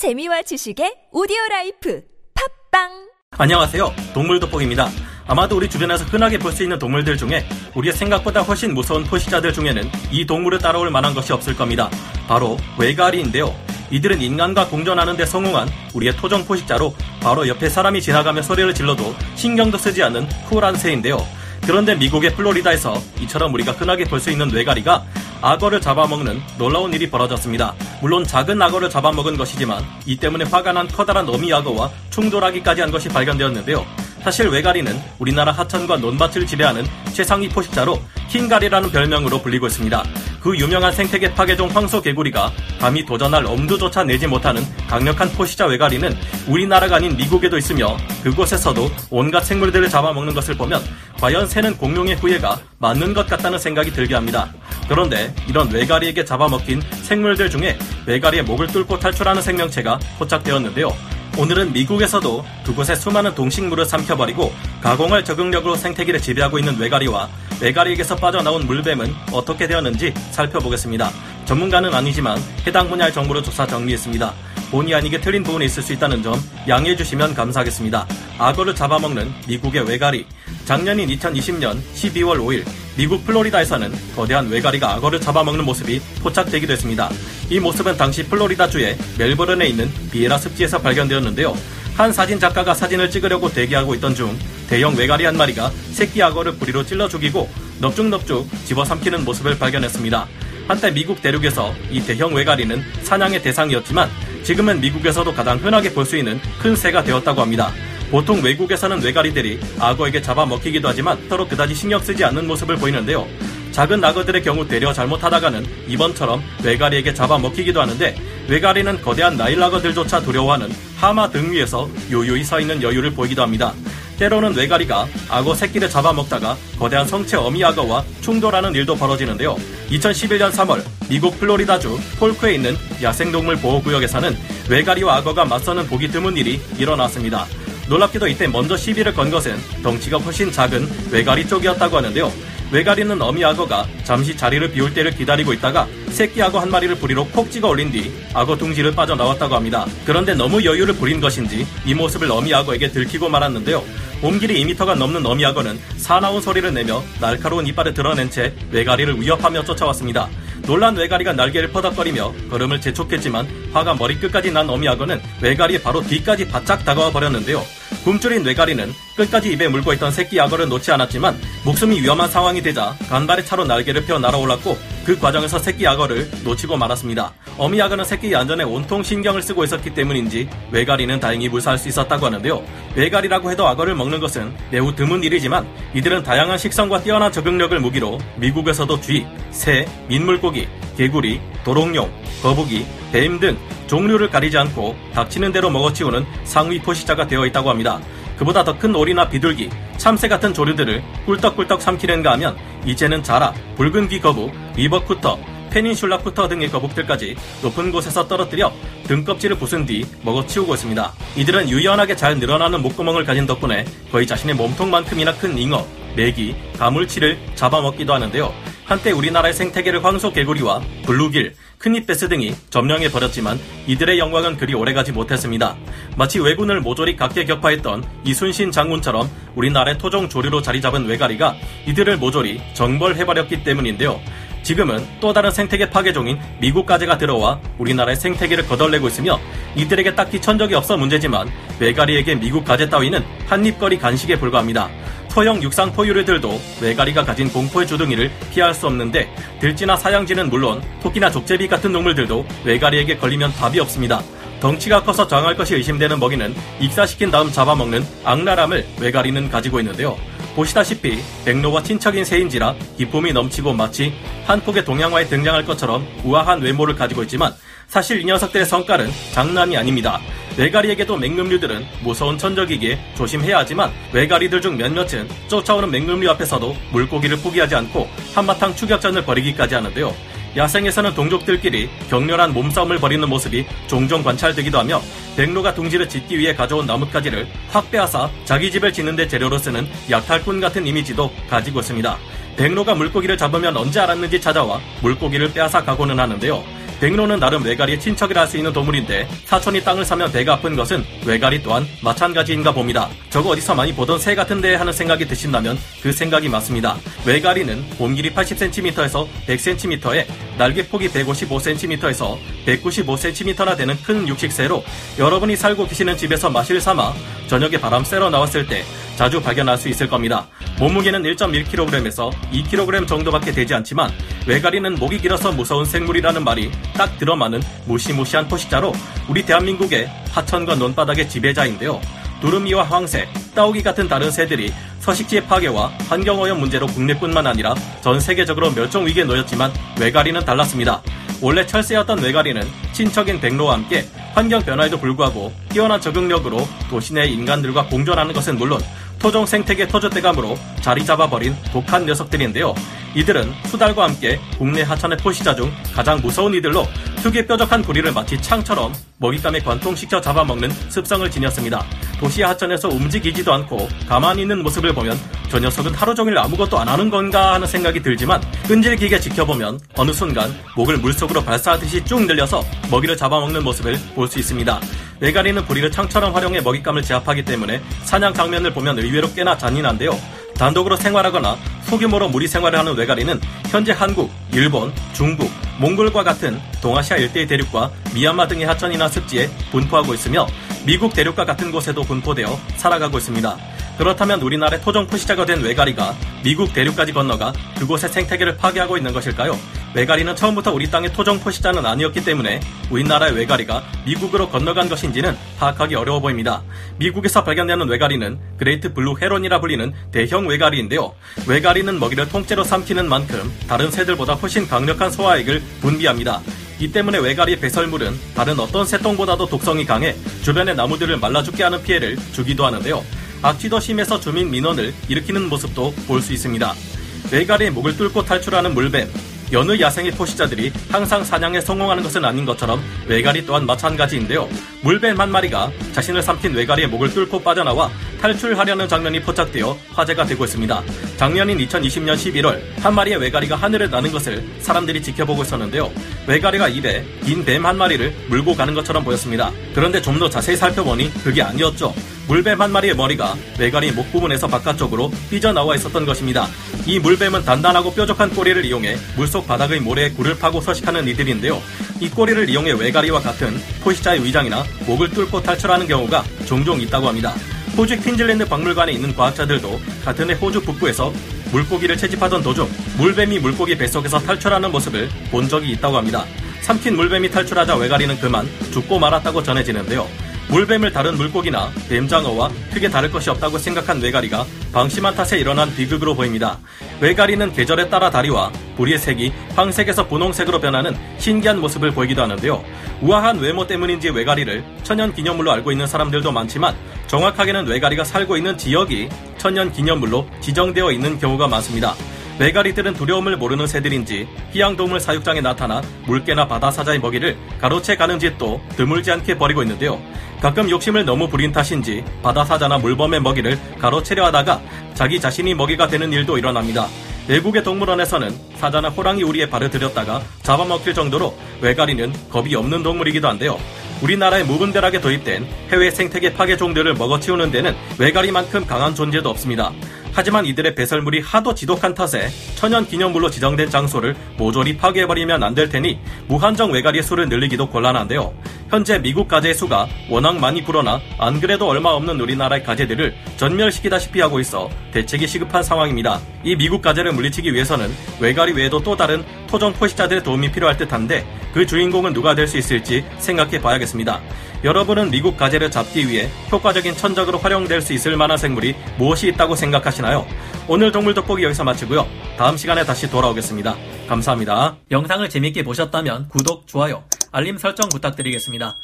재미와 지식의 오디오 라이프 팟빵 안녕하세요. 동물 돋보기입니다. 아마도 우리 주변에서 흔하게 볼 수 있는 동물들 중에 우리의 생각보다 훨씬 무서운 포식자들 중에는 이 동물을 따라올 만한 것이 없을 겁니다. 바로 왜가리인데요. 이들은 인간과 공존하는 데 성공한 우리의 토종 포식자로 바로 옆에 사람이 지나가며 소리를 질러도 신경도 쓰지 않는 쿨한 새인데요. 그런데 미국의 플로리다에서 이처럼 우리가 흔하게 볼 수 있는 왜가리가 악어를 잡아먹는 놀라운 일이 벌어졌습니다. 물론 작은 악어를 잡아먹은 것이지만 이 때문에 화가 난 커다란 어미 악어와 충돌하기까지 한 것이 발견되었는데요. 사실 외가리는 우리나라 하천과 논밭을 지배하는 최상위 포식자로 킹가리라는 별명으로 불리고 있습니다. 그 유명한 생태계 파괴종 황소 개구리가 감히 도전할 엄두조차 내지 못하는 강력한 포식자 외가리는 우리나라가 아닌 미국에도 있으며 그곳에서도 온갖 생물들을 잡아먹는 것을 보면 과연 새는 공룡의 후예가 맞는 것 같다는 생각이 들게 합니다. 그런데 이런 외가리에게 잡아먹힌 생물들 중에 외가리의 목을 뚫고 탈출하는 생명체가 포착되었는데요. 오늘은 미국에서도 그곳의 수많은 동식물을 삼켜버리고 가공할 적응력으로 생태계를 지배하고 있는 외가리와 외가리에게서 빠져나온 물뱀은 어떻게 되었는지 살펴보겠습니다. 전문가는 아니지만 해당 분야의 정보를 조사 정리했습니다. 본의 아니게 틀린 부분이 있을 수 있다는 점 양해해 주시면 감사하겠습니다. 악어를 잡아먹는 미국의 외가리. 작년인 2020년 12월 5일 미국 플로리다에서는 거대한 외가리가 악어를 잡아먹는 모습이 포착되기도 했습니다. 이 모습은 당시 플로리다주의 멜버른에 있는 비에라 습지에서 발견되었는데요. 한 사진 작가가 사진을 찍으려고 대기하고 있던 중 대형 외가리 한 마리가 새끼 악어를 부리로 찔러 죽이고 넙죽넙죽 집어삼키는 모습을 발견했습니다. 한때 미국 대륙에서 이 대형 외가리는 사냥의 대상이었지만 지금은 미국에서도 가장 흔하게 볼 수 있는 큰 새가 되었다고 합니다. 보통 외국에서는 외가리들이 악어에게 잡아먹히기도 하지만 서로 그다지 신경 쓰지 않는 모습을 보이는데요. 작은 악어들의 경우 되려 잘못하다가는 이번처럼 외가리에게 잡아먹히기도 하는데 외가리는 거대한 나일 악어들조차 두려워하는 하마 등 위에서 요요히 서 있는 여유를 보이기도 합니다. 때로는 외가리가 악어 새끼를 잡아먹다가 거대한 성체 어미 악어와 충돌하는 일도 벌어지는데요. 2011년 3월 미국 플로리다주 폴크에 있는 야생동물 보호구역에서는 외가리와 악어가 맞서는 보기 드문 일이 일어났습니다. 놀랍게도 이때 먼저 시비를 건 것은 덩치가 훨씬 작은 외가리 쪽이었다고 하는데요. 외가리는 어미 악어가 잠시 자리를 비울 때를 기다리고 있다가 새끼 악어 한 마리를 부리로 콕 찍어 올린 뒤 악어 둥지를 빠져나왔다고 합니다. 그런데 너무 여유를 부린 것인지 이 모습을 어미 악어에게 들키고 말았는데요. 몸길이 2미터가 넘는 어미 악어는 사나운 소리를 내며 날카로운 이빨을 드러낸 채 외가리를 위협하며 쫓아왔습니다. 놀란 외가리가 날개를 퍼덕거리며 걸음을 재촉했지만 화가 머리끝까지 난 어미 악어는 외가리의 바로 뒤까지 바짝 다가와 버렸는데요. 굶주린 뇌가리는 끝까지 입에 물고 있던 새끼 악어를 놓지 않았지만 목숨이 위험한 상황이 되자 간발의 차로 날개를 펴 날아올랐고 그 과정에서 새끼 악어를 놓치고 말았습니다. 어미 악어는 새끼 안전에 온통 신경을 쓰고 있었기 때문인지 외가리는 다행히 무사할 수 있었다고 하는데요. 외가리라고 해도 악어를 먹는 것은 매우 드문 일이지만 이들은 다양한 식성과 뛰어난 적응력을 무기로 미국에서도 쥐, 새, 민물고기, 개구리, 도롱뇽, 거북이, 뱀등 종류를 가리지 않고 닥치는 대로 먹어치우는 상위 포식자가 되어 있다고 합니다. 그보다 더 큰 오리나 비둘기, 참새 같은 조류들을 꿀떡꿀떡 삼키는가 하면 이제는 자라, 붉은 귀 거북, river cooter, peninsula cooter 등의 거북들까지 높은 곳에서 떨어뜨려 등껍질을 부순 뒤 먹어치우고 있습니다. 이들은 유연하게 잘 늘어나는 목구멍을 가진 덕분에 거의 자신의 몸통만큼이나 큰 잉어, 메기, 가물치를 잡아먹기도 하는데요. 한때 우리나라의 생태계를 황소 개구리와 블루길, 큰잎베스 등이 점령해 버렸지만 이들의 영광은 그리 오래가지 못했습니다. 마치 왜군을 모조리 각계 격파했던 이순신 장군처럼 우리나라의 토종 조류로 자리 잡은 외가리가 이들을 모조리 정벌해버렸기 때문인데요. 지금은 또 다른 생태계 파괴종인 미국 가재가 들어와 우리나라의 생태계를 거덜내고 있으며 이들에게 딱히 천적이 없어 문제지만 외가리에게 미국 가재 따위는 한입거리 간식에 불과합니다. 소형 육상 포유류들도 외가리가 가진 공포의 주둥이를 피할 수 없는데 들쥐나 사양쥐는 물론 토끼나 족제비 같은 동물들도 외가리에게 걸리면 답이 없습니다. 덩치가 커서 저항할 것이 의심되는 먹이는 익사시킨 다음 잡아먹는 악랄함을 외가리는 가지고 있는데요. 보시다시피 백로와 친척인 새인지라 기품이 넘치고 마치 한 폭의 동양화에 등장할 것처럼 우아한 외모를 가지고 있지만 사실 이 녀석들의 성깔은 장난이 아닙니다. 외가리에게도 맹금류들은 무서운 천적이기에 조심해야 하지만 외가리들 중 몇몇은 쫓아오는 맹금류 앞에서도 물고기를 포기하지 않고 한바탕 추격전을 벌이기까지 하는데요. 야생에서는 동족들끼리 격렬한 몸싸움을 벌이는 모습이 종종 관찰되기도 하며 백로가 둥지를 짓기 위해 가져온 나뭇가지를 확 빼앗아 자기 집을 짓는데 재료로 쓰는 약탈꾼 같은 이미지도 가지고 있습니다. 백로가 물고기를 잡으면 언제 알았는지 찾아와 물고기를 빼앗아 가고는 하는데요. 백로는 나름 외가리의 친척이라 할 수 있는 동물인데 사촌이 땅을 사면 배가 아픈 것은 외가리 또한 마찬가지인가 봅니다. 저거 어디서 많이 보던 새 같은데 하는 생각이 드신다면 그 생각이 맞습니다. 외가리는 몸 길이 80cm에서 100cm에 날개 폭이 155cm에서 195cm나 되는 큰 육식새로 여러분이 살고 계시는 집에서 마실 삼아 저녁에 바람 쐬러 나왔을 때 자주 발견할 수 있을 겁니다. 몸무게는 1.1kg에서 2kg 정도밖에 되지 않지만 외가리는 목이 길어서 무서운 생물이라는 말이 딱 들어맞는 무시무시한 포식자로 우리 대한민국의 하천과 논바닥의 지배자인데요. 두루미와 황새, 따오기 같은 다른 새들이 서식지의 파괴와 환경오염 문제로 국내뿐만 아니라 전 세계적으로 멸종 위기에 놓였지만 외가리는 달랐습니다. 원래 철새였던 외가리는 친척인 백로와 함께 환경 변화에도 불구하고 뛰어난 적응력으로 도시 내 인간들과 공존하는 것은 물론 토종 생태계 터줏대감으로 자리 잡아버린 독한 녀석들인데요. 이들은 수달과 함께 국내 하천의 포시자 중 가장 무서운 이들로 특유의 뾰족한 부리를 마치 창처럼 먹잇감에 관통시켜 잡아먹는 습성을 지녔습니다. 도시 하천에서 움직이지도 않고 가만히 있는 모습을 보면 저 녀석은 하루 종일 아무것도 안 하는 건가 하는 생각이 들지만 끈질기게 지켜보면 어느 순간 목을 물속으로 발사하듯이 쭉 늘려서 먹이를 잡아먹는 모습을 볼 수 있습니다. 외가리는 부리를 창처럼 활용해 먹잇감을 제압하기 때문에 사냥 장면을 보면 의외로 꽤나 잔인한데요. 단독으로 생활하거나 소규모로 무리 생활을 하는 외가리는 현재 한국, 일본, 중국, 몽골과 같은 동아시아 일대의 대륙과 미얀마 등의 하천이나 습지에 분포하고 있으며 미국 대륙과 같은 곳에도 분포되어 살아가고 있습니다. 그렇다면 우리나라의 토종 포시자가 된 외가리가 미국 대륙까지 건너가 그곳의 생태계를 파괴하고 있는 것일까요? 외가리는 처음부터 우리 땅의 토종 포시자는 아니었기 때문에 우리나라의 외가리가 미국으로 건너간 것인지는 파악하기 어려워 보입니다. 미국에서 발견되는 왜가리는 great blue heron이라 불리는 대형 왜가리인데요. 왜가리는 먹이를 통째로 삼키는 만큼 다른 새들보다 훨씬 강력한 소화액을 분비합니다. 이 때문에 왜가리의 배설물은 다른 어떤 새똥보다도 독성이 강해 주변의 나무들을 말라 죽게 하는 피해를 주기도 하는데요. 악취도 심해서 주민 민원을 일으키는 모습도 볼 수 있습니다. 왜가리의 목을 뚫고 탈출하는 물뱀, 여느 야생의 포식자들이 항상 사냥에 성공하는 것은 아닌 것처럼 외가리 또한 마찬가지인데요. 물뱀 한 마리가 자신을 삼킨 외가리의 목을 뚫고 빠져나와 탈출하려는 장면이 포착되어 화제가 되고 있습니다. 작년인 2020년 11월 한 마리의 외가리가 하늘을 나는 것을 사람들이 지켜보고 있었는데요. 외가리가 입에 긴 뱀 한 마리를 물고 가는 것처럼 보였습니다. 그런데 좀 더 자세히 살펴보니 그게 아니었죠. 물뱀 한 마리의 머리가 외가리 목 부분에서 바깥쪽으로 삐져나와 있었던 것입니다. 이 물뱀은 단단하고 뾰족한 꼬리를 이용해 물속 바닥의 모래에 굴을 파고 서식하는 이들인데요. 이 꼬리를 이용해 외가리와 같은 포시자의 위장이나 목을 뚫고 탈출하는 경우가 종종 있다고 합니다. 호주 퀸즐랜드 박물관에 있는 과학자들도 같은 해 호주 북부에서 물고기를 채집하던 도중 물뱀이 물고기 뱃속에서 탈출하는 모습을 본 적이 있다고 합니다. 삼킨 물뱀이 탈출하자 외가리는 그만 죽고 말았다고 전해지는데요. 물뱀을 다른 물고기나 뱀장어와 크게 다를 것이 없다고 생각한 외가리가 방심한 탓에 일어난 비극으로 보입니다. 외가리는 계절에 따라 다리와 부리의 색이 황색에서 분홍색으로 변하는 신기한 모습을 보이기도 하는데요. 우아한 외모 때문인지 외가리를 천연 기념물로 알고 있는 사람들도 많지만 정확하게는 외가리가 살고 있는 지역이 천연 기념물로 지정되어 있는 경우가 많습니다. 외가리들은 두려움을 모르는 새들인지 희양동물 사육장에 나타나 물개나 바다 사자의 먹이를 가로채 가는 짓도 드물지 않게 벌이고 있는데요. 가끔 욕심을 너무 부린 탓인지 바다 사자나 물범의 먹이를 가로채려 하다가 자기 자신이 먹이가 되는 일도 일어납니다. 외국의 동물원에서는 사자나 호랑이 우리에 발을 들였다가 잡아먹힐 정도로 외가리는 겁이 없는 동물이기도 한데요. 우리나라에 무분별하게 도입된 해외 생태계 파괴 종들을 먹어치우는 데는 외가리만큼 강한 존재도 없습니다. 하지만 이들의 배설물이 하도 지독한 탓에 천연 기념물로 지정된 장소를 모조리 파괴해버리면 안 될 테니 무한정 외가리의 수를 늘리기도 곤란한데요. 현재 미국 가재의 수가 워낙 많이 불어나 안 그래도 얼마 없는 우리나라의 가재들을 전멸시키다시피 하고 있어 대책이 시급한 상황입니다. 이 미국 가재를 물리치기 위해서는 외가리 외에도 또 다른 토종 포식자들의 도움이 필요할 듯한데 그 주인공은 누가 될 수 있을지 생각해 봐야겠습니다. 여러분은 미국 가재를 잡기 위해 효과적인 천적으로 활용될 수 있을 만한 생물이 무엇이 있다고 생각하시나요? 오늘 동물 돋보기 여기서 마치고요. 다음 시간에 다시 돌아오겠습니다. 감사합니다. 영상을 재밌게 보셨다면 구독, 좋아요, 알림 설정 부탁드리겠습니다.